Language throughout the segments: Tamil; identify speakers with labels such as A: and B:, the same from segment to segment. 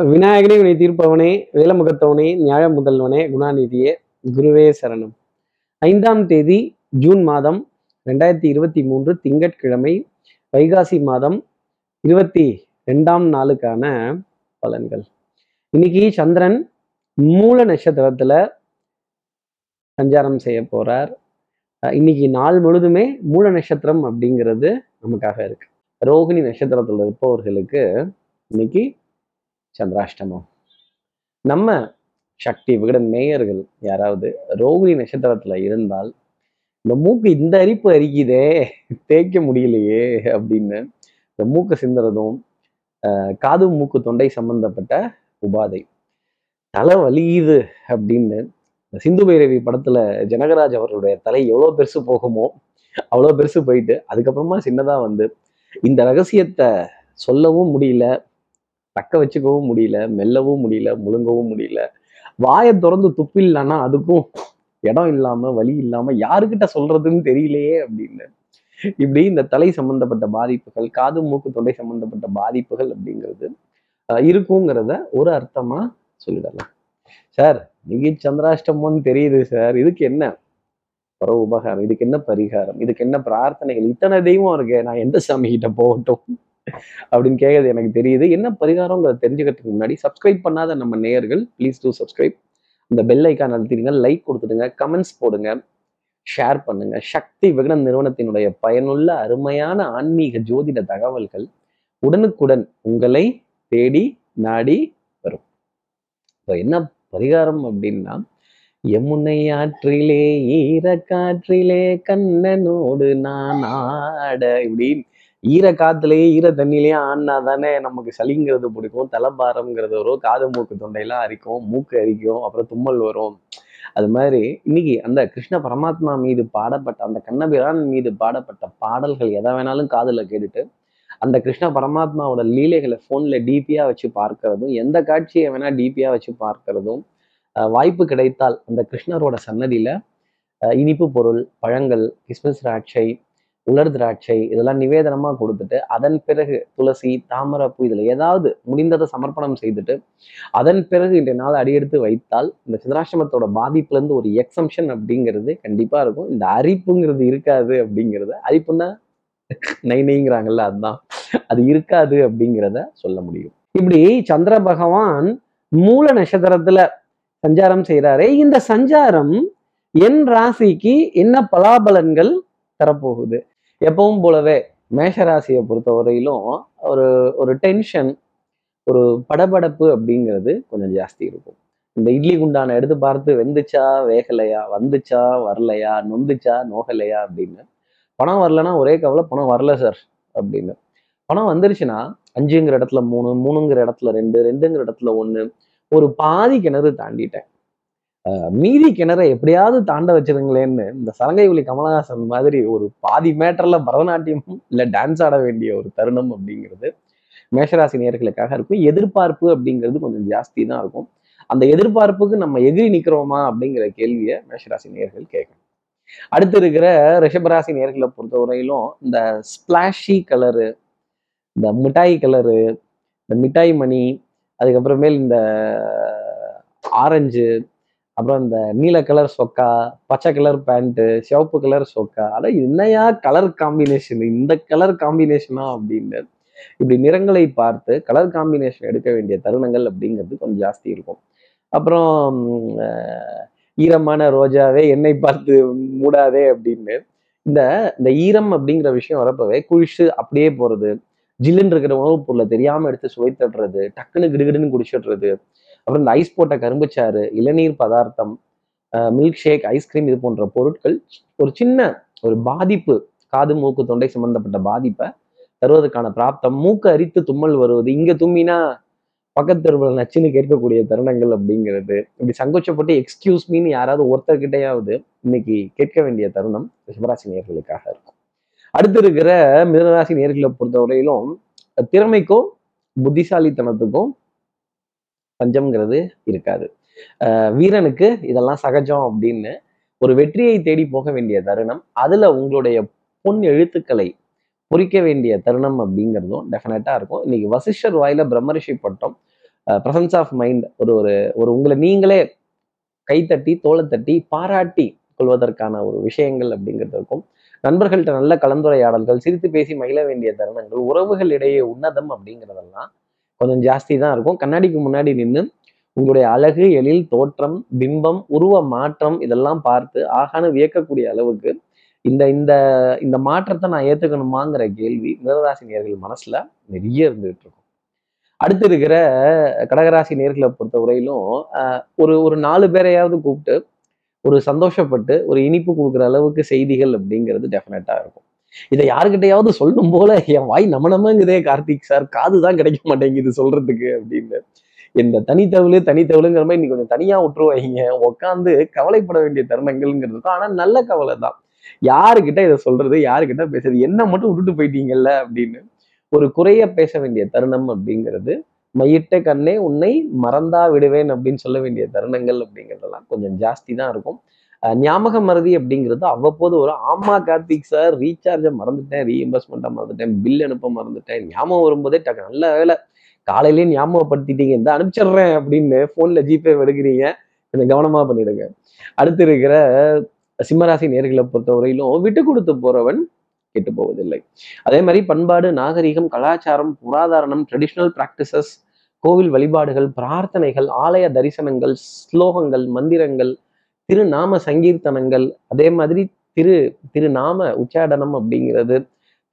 A: விநாயகனே வினை தீர்ப்பவனே வேலமுகத்தவனே நியாய முதல்வனே குணாநிதியே குருவே சரணம். ஐந்தாம் தேதி ஜூன் மாதம் ரெண்டாயிரத்தி இருபத்தி மூன்று திங்கட்கிழமை வைகாசி மாதம் இருபத்தி ரெண்டாம் நாளுக்கான பலன்கள். இன்னைக்கு சந்திரன் மூல நட்சத்திரத்துல சஞ்சாரம் செய்ய போறார். இன்னைக்கு நாள் முழுதுமே மூல நட்சத்திரம் அப்படிங்கிறது நமக்காக இருக்கு. ரோகிணி நட்சத்திரத்துல இருப்பவர்களுக்கு இன்னைக்கு சந்திராஷ்டமம். நம்ம சக்தி விகட நேயர்கள் யாராவது ரோகிணி நட்சத்திரத்துல இருந்தால் இந்த மூக்கு இந்த அரிப்பு அரிக்குதே தேய்க்க முடியலையே அப்படின்னு இந்த மூக்கு சிந்துறதும் அஹ் காது மூக்கு தொண்டை சம்பந்தப்பட்ட உபாதை. தலை வலியுது அப்படின்னு இந்த சிந்து பைரவி படத்துல ஜனகராஜ் அவர்களுடைய தலை எவ்வளவு பெருசு போகுமோ அவ்வளோ பெருசு போயிட்டு அதுக்கப்புறமா சின்னதா வந்து இந்த ரகசியத்தை சொல்லவும் முடியல தக்க வச்சுக்கவும் முடியல மெல்லவும் முடியல முழுங்கவும் முடியல. வாயை திறந்து துப்பிடலன்னா அதுக்கும் இடம் இல்லாம வழி இல்லாம யாருக்கிட்ட சொல்றதுன்னு தெரியலையே அப்படின்னு. இப்படி இந்த தலை சம்பந்தப்பட்ட பாதிப்புகள் காது மூக்கு தொண்டை சம்பந்தப்பட்ட பாதிப்புகள் அப்படிங்கிறது இருக்குங்கிறத ஒரு அர்த்தமா சொல்லிடலாம். சார் நீங்க சந்திராஷ்டமம்னு தெரியுது சார். இதுக்கு என்ன பர உபகாரம்? இதுக்கு என்ன பரிகாரம்? இதுக்கு என்ன பிரார்த்தனைகள்? இத்தனை தெய்வம் இருக்கு நான் எந்த சாமி கிட்ட போகட்டும்? அப்படின்னு கேட்கறது எனக்கு தெரியுது. என்ன பரிகாரங்கிறத தெரிஞ்சுக்கிறதுக்கு முன்னாடி சப்ஸ்கிரைப் பண்ணாத நம்ம நேயர்கள் ப்ளீஸ் டூ சப்ஸ்கிரைப் இந்த பெல் ஐக்கான் அழுத்திடுங்க லைக் கொடுத்துடுங்க கமெண்ட்ஸ் போடுங்க ஷேர் பண்ணுங்க. சக்தி விகடன் நிறுவனத்தினுடைய பயனுள்ள அருமையான ஆன்மீக ஜோதிட தகவல்கள் உடனுக்குடன் உங்களை தேடி நாடி வரும். இப்போ என்ன பரிகாரம் அப்படின்னா யமுனை ஆற்றிலே ஈரக்காற்றிலே கண்ணனோடு நான் ஆட இப்படின்னு ஈர காத்துலயே ஈர தண்ணியிலேயே ஆடினா தானே நமக்கு சளிங்கிறது பிடிக்கும். தலைபாரம்ங்கிறது வரும் காது மூக்கு தொண்டையெல்லாம் அரிக்கும் மூக்கு அரிக்கும் அப்புறம் தும்மல் வரும். அது மாதிரி இன்னைக்கு அந்த கிருஷ்ண பரமாத்மா மீது பாடப்பட்ட அந்த கண்ணபிரான் மீது பாடப்பட்ட பாடல்கள் எதை வேணாலும் காதுல கேட்டுட்டு அந்த கிருஷ்ண பரமாத்மாவோட லீலைகளை ஃபோன்ல டிபியாக வச்சு பார்க்கறதும் எந்த காட்சியை வேணால் டிபியாக வச்சு பார்க்கறதும் வாய்ப்பு கிடைத்தால் அந்த கிருஷ்ணரோட சன்னதியில இனிப்பு பொருள் பழங்கள் கிஸ்மிஸ் ராட்சை உலர் திராட்சை இதெல்லாம் நிவேதனமா கொடுத்துட்டு அதன் பிறகு துளசி தாமரப்பூ இதுல ஏதாவது முடிந்ததை சமர்ப்பணம் செய்துட்டு அதன் பிறகு இன்றைய நாள் அடியெடுத்து வைத்தால் இந்த சந்திராஷ்டமத்தோட பாதிப்புல இருந்து ஒரு எக்ஸம்ஷன் அப்படிங்கிறது கண்டிப்பா இருக்கும். இந்த அரிப்புங்கிறது இருக்காது அப்படிங்கிறத அரிப்புன்னா நை நெய்ங்கிறாங்கல்ல அதுதான் அது இருக்காது அப்படிங்கிறத சொல்ல முடியும். இப்படி சந்திர பகவான் மூல நட்சத்திரத்துல சஞ்சாரம் செய்யறாரே இந்த சஞ்சாரம் என் ராசிக்கு என்ன பலாபலன்கள் தரப்போகுது? எப்பவும் போலவே மேஷ ராசியை பொறுத்தவரையிலும் ஒரு ஒரு டென்ஷன் ஒரு படபடப்பு அப்படிங்கிறது கொஞ்சம் ஜாஸ்தி இருக்கும். இந்த இட்லி குண்டான எடுத்து பார்த்து வெந்துச்சா வேகலையா வந்துச்சா வரலையா நொந்துச்சா நோகலையா அப்படின்னு. பணம் வரலன்னா ஒரே கவலை பணம் வரல சார் அப்படின்னு. பணம் வந்துருச்சுன்னா அஞ்சுங்கிற இடத்துல மூணு மூணுங்கிற இடத்துல ரெண்டு ரெண்டுங்கிற இடத்துல ஒன்று ஒரு பாதி கிணறு தாண்டிட்டேன். மீதி கிணறை எப்படியாவது தாண்ட வச்சிருங்களேன்னு இந்த சலங்கை ஒலி கமலஹாசன் மாதிரி ஒரு பாதி மேட்டர்ல பரதநாட்டியம் இல்ல டான்ஸ் ஆட வேண்டிய ஒரு தருணம் அப்படிங்கிறது மேஷராசி நேர்களுக்காக இருக்கும். எதிர்பார்ப்பு அப்படிங்கிறது கொஞ்சம் ஜாஸ்தி தான் இருக்கும். அந்த எதிர்பார்ப்புக்கு நம்ம எதிரி நிக்கிறோமா அப்படிங்கிற கேள்வியை மேஷராசி நேர்கள் கேட்கணும். அடுத்து இருக்கிற ரிஷபராசி நேர்களை பொறுத்தவரையிலும் இந்த ஸ்பிளாஷி கலரு இந்த மிட்டாய் கலரு இந்த மிட்டாய் மணி அதுக்கப்புறமேல் இந்த ஆரஞ்சு அப்புறம் இந்த நீல கலர் சொக்கா பச்சை கலர் பேண்ட்டு சிவப்பு கலர் சொக்கா. அட என்னையா கலர் காம்பினேஷன் இந்த கலர் காம்பினேஷனா அப்படின்னு இப்படி நிறங்களை பார்த்து கலர் காம்பினேஷன் எடுக்க வேண்டிய தருணங்கள் அப்படிங்கிறது கொஞ்சம் ஜாஸ்தி இருக்கும். அப்புறம் உம், ஈரமான ரோஜாவே என்னை பார்த்து மூடாதே அப்படின்னு. இந்த இந்த ஈரம் அப்படிங்கிற விஷயம் வரப்பவே குளிச்சு அப்படியே போறது ஜில்லுன்னு இருக்கிற உணவுப் பொருளை தெரியாம எடுத்து சுவைத்தடுறது டக்குன்னு கிடுகிடுன்னு குடிச்சிடுறது அப்புறம் இந்த ஐஸ் போட்ட கரும்புச்சாறு இளநீர் பதார்த்தம் மில்க் ஷேக் ஐஸ்கிரீம் இது போன்ற பொருட்கள் ஒரு சின்ன ஒரு பாதிப்பு காது மூக்கு தொண்டை சம்பந்தப்பட்ட பாதிப்பை தருவதற்கான பிராப்தம் மூக்கு அரித்து தும்மல் வருவது இங்க தும்மினா பக்கத்து தெருவில் நச்சுன்னு கேட்கக்கூடிய தருணங்கள் அப்படிங்கிறது. இப்படி சங்கோச்சப்பட்டு எக்ஸ்கியூஸ் மீன்னு யாராவது ஒருத்தர்கிட்டையாவது இன்னைக்கு கேட்க வேண்டிய தருணம் ரிஷபராசி நேர்களுக்காக இருக்கும். அடுத்து இருக்கிற மிதனராசி நேர்களை பொறுத்தவரையிலும் திறமைக்கும் புத்திசாலித்தனத்துக்கும் பஞ்சம்ங்கிறது இருக்காது. வீரனுக்கு இதெல்லாம் சகஜம் அப்படின்னு ஒரு வெற்றியை தேடி போக வேண்டிய தருணம் அதுல உங்களுடைய பொன் எழுத்துக்களை பொறிக்க வேண்டிய தருணம் அப்படிங்கிறதும் டெஃபினட்டா இருக்கும். இன்னைக்கு வசிஷ்டர் வாயில பிரம்மரிஷி பட்டம் பிரசன்ஸ் ஆஃப் மைண்ட் ஒரு ஒரு ஒரு உங்களை நீங்களே கைத்தட்டி தோலை தட்டி பாராட்டி கொள்வதற்கான ஒரு விஷயங்கள் அப்படிங்கிறது இருக்கும். நண்பர்கள்ட்ட நல்ல கலந்துரையாடல்கள் சிரித்து பேசி மகிழ வேண்டிய தருணங்கள் உறவுகள் இடையே உன்னதம் அப்படிங்கிறதெல்லாம் கொஞ்சம் ஜாஸ்தி தான் இருக்கும். கண்ணாடிக்கு முன்னாடி நின்று உங்களுடைய அழகு எழில் தோற்றம் பிம்பம் உருவ மாற்றம் இதெல்லாம் பார்த்து ஆகான வியக்கக்கூடிய அளவுக்கு இந்த இந்த இந்த மாற்றத்தை நான் ஏற்றுக்கணுமாங்கிற கேள்வி மிதராசி நேர்கள் மனசுல நிறைய இருந்துகிட்டு இருக்கும். அடுத்து இருக்கிற கடகராசி நேர்களை பொறுத்த வரையிலும் ஒரு ஒரு நாலு பேரையாவது கூப்பிட்டு ஒரு சந்தோஷப்பட்டு ஒரு இனிப்பு கொடுக்குற அளவுக்கு செய்திகள் அப்படிங்கிறது டெஃபினட்டாக இருக்கும். இதை யாருக்கிட்டையாவது சொல்லணும் போல என் வாய் நம்ம நம்மங்குதே கார்த்திக் சார். காது தான் கிடைக்க மாட்டேங்குது சொல்றதுக்கு அப்படின்னு. இந்த தனித்தவளு தனித்தவளுங்கிற மாதிரி இன்னைக்கு கொஞ்சம் தனியா விட்டுருவாங்க. உட்காந்து கவலைப்பட வேண்டிய தருணங்கள்ங்கிறது தான் ஆனா நல்ல கவலை தான். யாருக்கிட்ட இதை சொல்றது யாருக்கிட்ட பேசுறது என்ன மட்டும் விட்டுட்டு போயிட்டீங்கல்ல அப்படின்னு. ஒரு குறைய பேச வேண்டிய தருணம் அப்படிங்கிறது மையிட்ட கண்ணே உன்னை மறந்தா விடுவேன் அப்படின்னு சொல்ல வேண்டிய தருணங்கள் அப்படிங்கிறதெல்லாம் கொஞ்சம் ஜாஸ்தி தான் இருக்கும். ஞாபக மருதி அப்படிங்கிறது அவ்வப்போது ஒரு ஆமா கார்த்திக் சார் ரீசார்ஜை மறந்துட்டேன் ரீஎம்பர்ஸ்மெண்ட்டாக மறந்துட்டேன் பில் அனுப்ப மறந்துட்டேன். ஞாபகம் வரும்போதே டக்கு நல்ல வேலை காலையிலேயே ஞாபகப்படுத்திட்டீங்க இந்த அனுப்பிச்சிடுறேன் அப்படின்னு ஃபோனில் ஜிபே எடுக்கிறீங்க. கொஞ்சம் கவனமாக பண்ணிடுங்க. அடுத்து இருக்கிற சிம்மராசி நேர்களை பொறுத்தவரையிலும் விட்டு கொடுத்து போறவன் கெட்டு போவதில்லை. அதே மாதிரி பண்பாடு நாகரிகம் கலாச்சாரம் புராதாரணம் ட்ரெடிஷ்னல் பிராக்டிசஸ் கோவில் வழிபாடுகள் பிரார்த்தனைகள் ஆலய தரிசனங்கள் ஸ்லோகங்கள் மந்திரங்கள் திருநாம சங்கீர்த்தனங்கள் அதே மாதிரி திரு திருநாம உச்சாடனம் அப்படிங்கிறது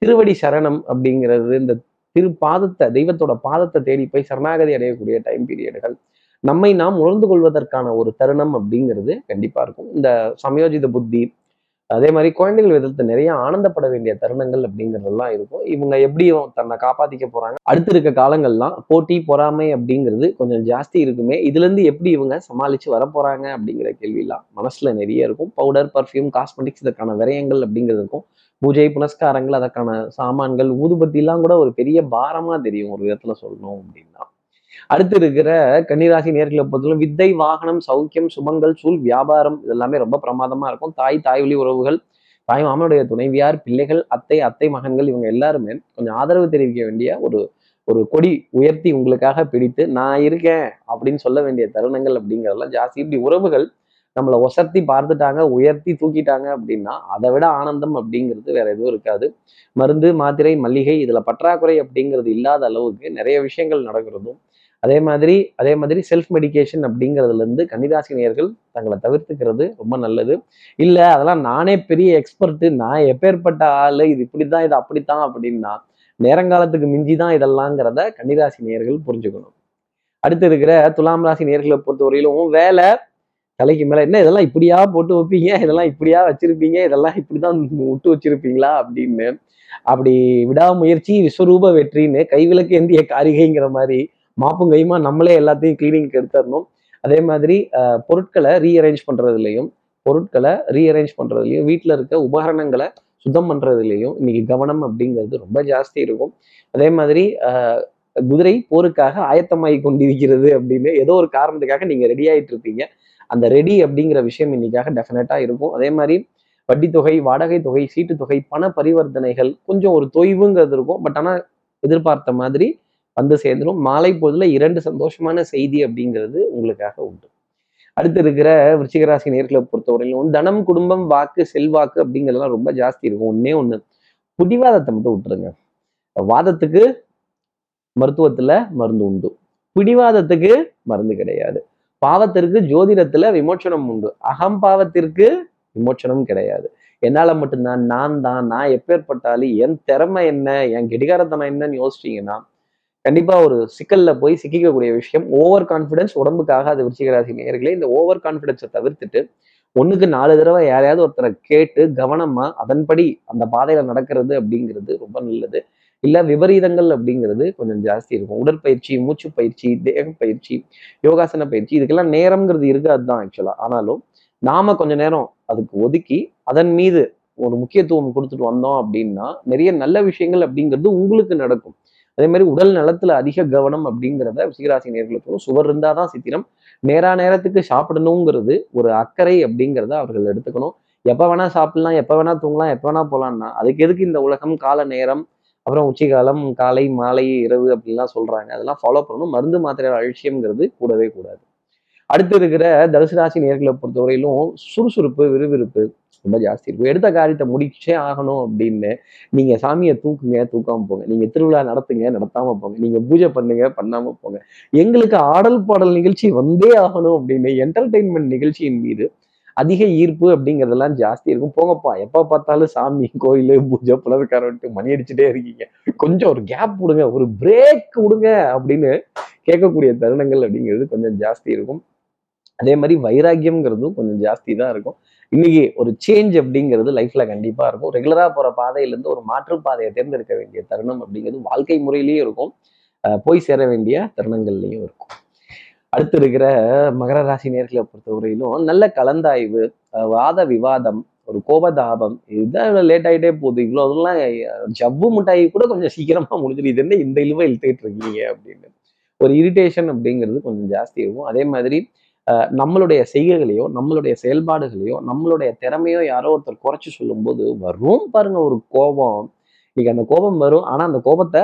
A: திருவடி சரணம் அப்படிங்கிறது இந்த திரு பாதத்தை தெய்வத்தோட பாதத்தை தேடி போய் சரணாகதி அடையக்கூடிய டைம் பீரியடுகள் நம்மை நாம் உணர்ந்து கொள்வதற்கான ஒரு தருணம் அப்படிங்கிறது கண்டிப்பா இருக்கும். இந்த சமயோஜித புத்தி அதே மாதிரி குழந்தைகள் விதத்தை நிறைய ஆனந்தப்பட வேண்டிய தருணங்கள் அப்படிங்கிறதெல்லாம் இருக்கும். இவங்க எப்படி தன்னை காப்பாத்திக்க போறாங்க. அடுத்து இருக்க காலங்கள்லாம் போட்டி பொறாமை அப்படிங்கிறது கொஞ்சம் ஜாஸ்தி இருக்குமே இதுல இருந்து எப்படி இவங்க சமாளிச்சு வர போறாங்க அப்படிங்கிற கேள்வியெல்லாம் மனசுல நிறைய இருக்கும். பவுடர் பர்ஃப்யூம் காஸ்மெட்டிக்ஸ் இதற்கான விரயங்கள் அப்படிங்கிறது இருக்கும். பூஜை புனஸ்காரங்கள் அதற்கான சாமான்கள் ஊதுபத்திலாம் கூட ஒரு பெரிய பாரமா தெரியும் ஒரு விதத்துல சொல்லணும் அப்படின்னா. அடுத்து இருக்கிற கன்னிராசி நேர்களை பொறுத்தவரை வித்தை வாகனம் சௌக்கியம் சுபங்கள் சூழ் வியாபாரம் இதெல்லாமே ரொம்ப பிரமாதமா இருக்கும். தாய் தாய் வழி உறவுகள் தாய் மாமனுடைய துணைவியார் பிள்ளைகள் அத்தை அத்தை மகன்கள் இவங்க எல்லாருமே கொஞ்சம் ஆதரவு தெரிவிக்க வேண்டிய ஒரு ஒரு கொடி உயர்த்தி உங்களுக்காக பிடித்து நான் இருக்கேன் அப்படின்னு சொல்ல வேண்டிய தருணங்கள் அப்படிங்கிறதெல்லாம் ஜாஸ்தி. இப்படி உறவுகள் நம்மளை ஒசர்த்தி பார்த்துட்டாங்க உயர்த்தி தூக்கிட்டாங்க அப்படின்னா அதை விட ஆனந்தம் அப்படிங்கிறது வேற எதுவும் இருக்காது. மருந்து மாத்திரை மல்லிகை இதுல பற்றாக்குறை அப்படிங்கிறது இல்லாத அளவுக்கு நிறைய விஷயங்கள் நடக்கிறதும் அதே மாதிரி அதே மாதிரி செல்ஃப் மெடிக்கேஷன் அப்படிங்கிறதுலேருந்து கன்னிராசி நேர்கள் தங்களை தவிர்த்துக்கிறது ரொம்ப நல்லது. இல்லை அதெல்லாம் நானே பெரிய எக்ஸ்பர்ட்டு நான் எப்பேற்பட்ட ஆள் இது இப்படி தான் இது அப்படித்தான் அப்படின்னா நேரங்காலத்துக்கு மிஞ்சி தான் இதெல்லாங்கிறத கன்னிராசி நேர்கள் புரிஞ்சுக்கணும். அடுத்து இருக்கிற துலாம் ராசி நேர்களை பொறுத்தவரையிலும் வேலை தலைக்கு மேலே என்ன இதெல்லாம் இப்படியா போட்டு வைப்பீங்க? இதெல்லாம் இப்படியா வச்சிருப்பீங்க? இதெல்லாம் இப்படி தான் விட்டு வச்சிருப்பீங்களா? அப்படின்னு அப்படி விடாமுயற்சி விஸ்வரூப வெற்றின்னு கைவிளக்கு எந்திய காரிகைங்கிற மாதிரி மாப்பும் கையுமா நம்மளே எல்லாத்தையும் கிளீனிங்க்கு எடுத்துடணும். அதே மாதிரி பொருட்களை ரீஅரேஞ்ச் பண்ணுறதுலையும் பொருட்களை ரீஅரேஞ்ச் பண்ணுறதுலையும் வீட்டில் இருக்க உபகரணங்களை சுத்தம் பண்ணுறதுலையும் இன்னைக்கு கவனம் அப்படிங்கிறது ரொம்ப ஜாஸ்தி இருக்கும். அதே மாதிரி குதிரை போருக்காக ஆயத்தமாகி கொண்டிருக்கிறது அப்படின்னு ஏதோ ஒரு காரணத்துக்காக நீங்கள் ரெடி ஆகிட்டு இருப்பீங்க. அந்த ரெடி அப்படிங்கிற விஷயம் இன்னைக்காக டெஃபினட்டாக இருக்கும். அதே மாதிரி வட்டி தொகை வாடகை தொகை சீட்டு தொகை பண பரிவர்த்தனைகள் கொஞ்சம் ஒரு தொய்வுங்கிறது இருக்கும். பட் ஆனால் எதிர்பார்த்த மாதிரி வந்து சேர்ந்துடும் மாலை பொழுதுல இரண்டு சந்தோஷமான செய்தி அப்படிங்கிறது உங்களுக்காக உண்டு. அடுத்து இருக்கிற விருச்சிகராசி நேர்களை பொறுத்தவரையிலும் தனம் குடும்பம் வாக்கு செல்வாக்கு அப்படிங்கிறதெல்லாம் ரொம்ப ஜாஸ்தி இருக்கும். ஒன்னே ஒண்ணு. பிடிவாதத்தை மட்டும் விட்டுருங்க. வாதத்துக்கு மருத்துவத்துல மருந்து உண்டு. பிடிவாதத்துக்கு மருந்து கிடையாது. பாவத்திற்கு ஜோதிடத்துல விமோச்சனம் உண்டு. அகம்பாவத்திற்கு விமோச்சனம் கிடையாது. என்னால் மட்டும்தான் நான் தான் நான் எப்பேற்பட்டாலும் என் திறமை என்ன என் கெடிகாரத்தனம் என்னன்னு யோசிச்சீங்கன்னா கண்டிப்பா ஒரு சிக்கல்ல போய் சிக்கிக்கக்கூடிய விஷயம். ஓவர் கான்ஃபிடன்ஸ் உடம்புக்காக அது விருச்சிகராசி நேர்களே இந்த ஓவர் கான்ஃபிடன்ஸை தவிர்த்துட்டு ஒண்ணுக்கு நாலு தடவை யாரையாவது ஒருத்தரை கேட்டு கவனமா அதன்படி அந்த பாதையில நடக்கிறது அப்படிங்கிறது ரொம்ப நல்லது. இல்ல விபரீதங்கள் அப்படிங்கிறது கொஞ்சம் ஜாஸ்தி இருக்கும். உடற்பயிற்சி மூச்சு பயிற்சி தேக பயிற்சி யோகாசன பயிற்சி இதுக்கெல்லாம் நேரம்ங்கிறது இருக்காது தான் ஆக்சுவலா ஆனாலும் நாம கொஞ்ச நேரம் அதுக்கு ஒதுக்கி அதன் மீது ஒரு முக்கியத்துவம் கொடுத்துட்டு வந்தோம் அப்படின்னா நிறைய நல்ல விஷயங்கள் அப்படிங்கிறது உங்களுக்கு நடக்கும். அதே மாதிரி உடல் நலத்துல அதிக கவனம் அப்படிங்கிறத சிகராசி நேர்களுக்கும் சுவர் இருந்தாதான் சித்திரம். நேரா நேரத்துக்கு சாப்பிடணுங்கிறது ஒரு அக்கறை அப்படிங்கிறத அவர்கள் எடுத்துக்கணும். எப்ப வேணா சாப்பிடலாம் எப்போ வேணா தூங்கலாம் எப்போ வேணா போகலான்னா அதுக்கு எதுக்கு இந்த உலகம் கால நேரம் அப்புறம் உச்சிகாலம் காலை மாலை இரவு அப்படின்லாம் சொல்றாங்க. அதெல்லாம் ஃபாலோ பண்ணணும். மருந்து மாத்திரை அலட்சியம்ங்கிறது கூடவே கூடாது. அடுத்து இருக்கிற தனுசு ராசி நேர்களை பொறுத்தவரையிலும் சுறுசுறுப்பு விறுவிறுப்பு ரொம்ப ஜாஸ்தி இருக்கும். எடுத்த காரியத்தை முடிச்சே ஆகணும் அப்படின்னு நீங்க சாமியை தூக்குங்க தூக்காம போங்க. நீங்க திருவிழா நடத்துங்க நடத்தாம போங்க. நீங்க பூஜை பண்ணுங்க பண்ணாம போங்க. எங்களுக்கு ஆடல் பாடல் நிகழ்ச்சி வந்தே ஆகணும் அப்படின்னு என்டர்டெயின்மெண்ட் நிகழ்ச்சியின் மீது அதிக ஈர்ப்பு அப்படிங்கிறதெல்லாம் ஜாஸ்தி இருக்கும். போங்கப்பா எப்போ பார்த்தாலும் சாமி கோயில் பூஜை புலதுக்காரன்ட்டு மணி அடிச்சுட்டே இருக்கீங்க. கொஞ்சம் ஒரு கேப் விடுங்க ஒரு பிரேக் விடுங்க அப்படின்னு கேட்கக்கூடிய தருணங்கள் அப்படிங்கிறது கொஞ்சம் ஜாஸ்தி இருக்கும். அதே மாதிரி வைராக்கியம்ங்கிறதும் கொஞ்சம் ஜாஸ்தி தான் இருக்கும். இன்னைக்கு ஒரு சேஞ்ச் அப்படிங்கிறது லைஃப்ல கண்டிப்பா இருக்கும். ரெகுலரா போற பாதையிலேருந்து ஒரு மாற்று பாதையை தேர்ந்தெடுக்க வேண்டிய தருணம் அப்படிங்கிறது வாழ்க்கை முறையிலேயே இருக்கும். போய் சேர வேண்டிய தருணங்கள்லையும் இருக்கும். அடுத்து இருக்கிற மகர ராசி நேர்களை பொறுத்தவரையிலும் நல்ல கலந்தாய்வு வாத விவாதம் ஒரு கோபதாபம் இதுதான் லேட் ஆகிட்டே போகுது. இவ்வளோ அதெல்லாம் ஜவ்வு மிட்டாயி கூட கொஞ்சம் சீக்கிரமா முடிஞ்சிடும். இது என்ன இந்த இழுவை இழுத்துக்கிட்டு இருக்கீங்க அப்படின்னு. ஒரு இரிட்டேஷன் அப்படிங்கிறது கொஞ்சம் ஜாஸ்தி இருக்கும். அதே மாதிரி நம்மளுடைய செய்கைகளையோ நம்மளுடைய செயல்பாடுகளையோ நம்மளுடைய திறமையோ யாரோ ஒருத்தர் குறைச்சி சொல்லும்போது வரும் பாருங்க ஒரு கோபம். இன்னைக்கு அந்த கோபம் வரும். ஆனால் அந்த கோபத்தை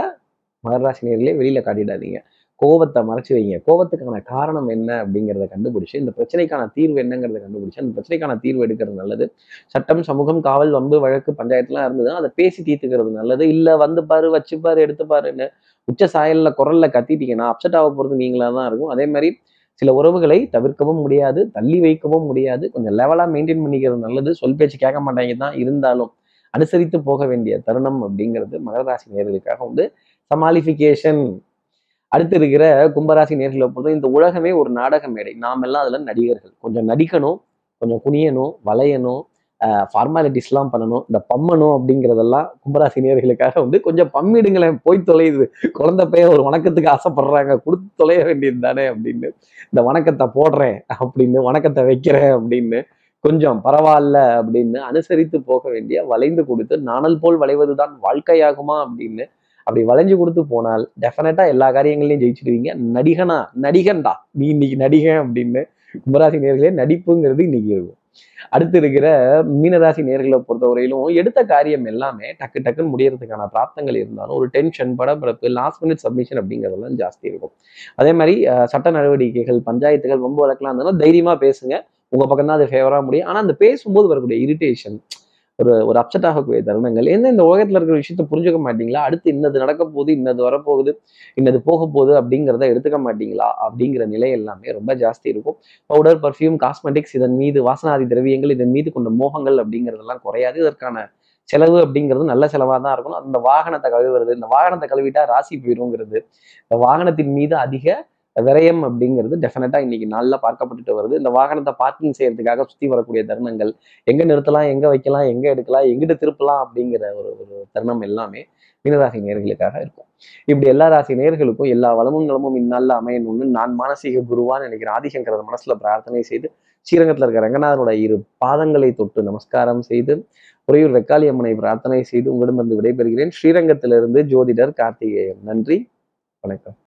A: மகராசினியர்களே வெளியில காட்டிடாதீங்க. கோபத்தை மறைச்சு வைங்க. கோபத்துக்கான காரணம் என்ன அப்படிங்கிறத கண்டுபிடிச்சு இந்த பிரச்சனைக்கான தீர்வு என்னங்கிறத கண்டுபிடிச்சு அந்த பிரச்சனைக்கான தீர்வு எடுக்கிறது நல்லது. சட்டம் சமூகம் காவல் வம்பு வழக்கு பஞ்சாயத்துலாம் இருந்தது அதை பேசி தீர்த்துக்கிறது நல்லது. இல்லை வந்து பாரு வச்சுப்பாரு எடுத்துப்பாருன்னு உச்ச சாயலில் குரல்ல கத்திட்டீங்கன்னா அப்செட் ஆக போகிறது நீங்களா தான் இருக்கும். அதே மாதிரி சில உறவுகளை தவிர்க்கவும் முடியாது தள்ளி வைக்கவும் முடியாது. கொஞ்சம் லெவலாக மெயின்டைன் பண்ணிக்கிறது நல்லது. சொல் பேச்சு கேட்க மாட்டாங்க தான் இருந்தாலும் அனுசரித்து போக வேண்டிய தருணம் அப்படிங்கிறது மகராசி நேர்களுக்காக வந்து சமாளிஃபிகேஷன். அடுத்து இருக்கிற கும்பராசி நேர்களை பொறுத்த இந்த உலகமே ஒரு நாடக மேடை. நாம் எல்லாம் அதில் நடிகர்கள். கொஞ்சம் நடிக்கணும் கொஞ்சம் குனியணும் வளையணும் ஃபார்மாலிட்டிஸ்லாம் பண்ணணும். இந்த பம்மணும் அப்படிங்கிறதெல்லாம் கும்பராசி நேர்களுக்காக வந்து கொஞ்சம் பம்மிடுங்களேன். போய் தொலையுது. குழந்தை பையன் ஒரு வணக்கத்துக்கு ஆசைப்படுறாங்க. கொடுத்து தொலைய வேண்டியது தானே அப்படின்னு. இந்த வணக்கத்தை போடுறேன் அப்படின்னு வணக்கத்தை வைக்கிறேன் அப்படின்னு. கொஞ்சம் பரவாயில்ல அப்படின்னு அனுசரித்து போக வேண்டிய வளைந்து கொடுத்து நாணல் போல் வளைவது தான் வாழ்க்கையாகுமா அப்படின்னு. அப்படி வளைஞ்சு கொடுத்து போனால் டெஃபினட்டா எல்லா காரியங்களையும் ஜெயிச்சிடுவீங்க. நடிகனா நடிகன்டா. நீ இன்னைக்கு நடிகன் அப்படின்னு கும்பராசி நேர்களே நடிப்புங்கிறது இன்னைக்கு இருக்கும். அடுத்து இருக்கிற மீனராசி நேர்களை பொறுத்தவரையிலும் எடுத்த காரியம் எல்லாமே டக்கு டக்குன்னு முடியறதுக்கான பிராப்தங்கள் இருந்தாலும் ஒரு டென்ஷன் படப்பிறப்பு லாஸ்ட் மினிட் சப்மிஷன் அப்படிங்கிறதெல்லாம் ஜாஸ்தி இருக்கும். அதே மாதிரி சட்ட நடவடிக்கைகள் பஞ்சாயத்துகள் ரொம்ப வழக்கெல்லாம் இருந்தாலும் தைரியமா பேசுங்க. உங்க பக்கம் தான் அது ஃபேவரா முடியும். ஆனா அந்த பேசும்போது வரக்கூடிய இரிட்டேஷன் ஒரு ஒரு அப்செட் ஆகக்கூடிய தருணங்கள். என்ன இந்த உலகத்தில் இருக்கிற விஷயத்த புரிஞ்சுக்க மாட்டீங்களா? அடுத்து இன்னது நடக்க போகுது இன்னது வரப்போகுது இன்னது போக போகுது அப்படிங்கிறத எடுத்துக்க மாட்டீங்களா? அப்படிங்கிற நிலை எல்லாமே ரொம்ப ஜாஸ்தி இருக்கும். பவுடர் பர்ஃப்யூம் காஸ்மெட்டிக்ஸ் இதன் மீது வாசனாதி திரவியங்கள் இதன் மீது கொண்ட மோகங்கள் அப்படிங்கிறதெல்லாம் குறையாது. இதற்கான செலவு அப்படிங்கிறது நல்ல செலவாக தான் இருக்கணும் அந்த வாகனத்தை கழுவுறது இந்த வாகனத்தை கழுவிட்டா ராசி போயிருங்கிறது. இந்த வாகனத்தின் மீது அதிக விரயம் அப்படிங்கிறது டெஃபினட்டா இன்னைக்கு நாளில் பார்க்கப்பட்டுட்டு வருது. இந்த வாகனத்தை பார்க்கிங் செய்யறதுக்காக சுற்றி வரக்கூடிய தருணங்கள் எங்க நிறுத்தலாம் எங்க வைக்கலாம் எங்க எடுக்கலாம் எங்கிட்ட திருப்பலாம் அப்படிங்கிற ஒரு ஒரு தருணம் எல்லாமே மீனராசி நேர்களுக்காக இருக்கும். இப்படி எல்லா ராசி நேர்களுக்கும் எல்லா வளமும் நலமும் இந்நாளில் அமையணும்னு நான் மானசீக குருவான்னு நினைக்கிறேன். ஆதிகங்கிறத மனசுல பிரார்த்தனை செய்து ஸ்ரீரங்கத்தில் இருக்கிற ரங்கநாதனோட இரு பாதங்களை தொட்டு நமஸ்காரம் செய்து உறையூர் வெக்காளி அம்மனை பிரார்த்தனை செய்து உங்களிடமிருந்து விடைபெறுகிறேன். ஸ்ரீரங்கத்திலிருந்து ஜோதிடர் கார்த்திகேயன். நன்றி. வணக்கம்.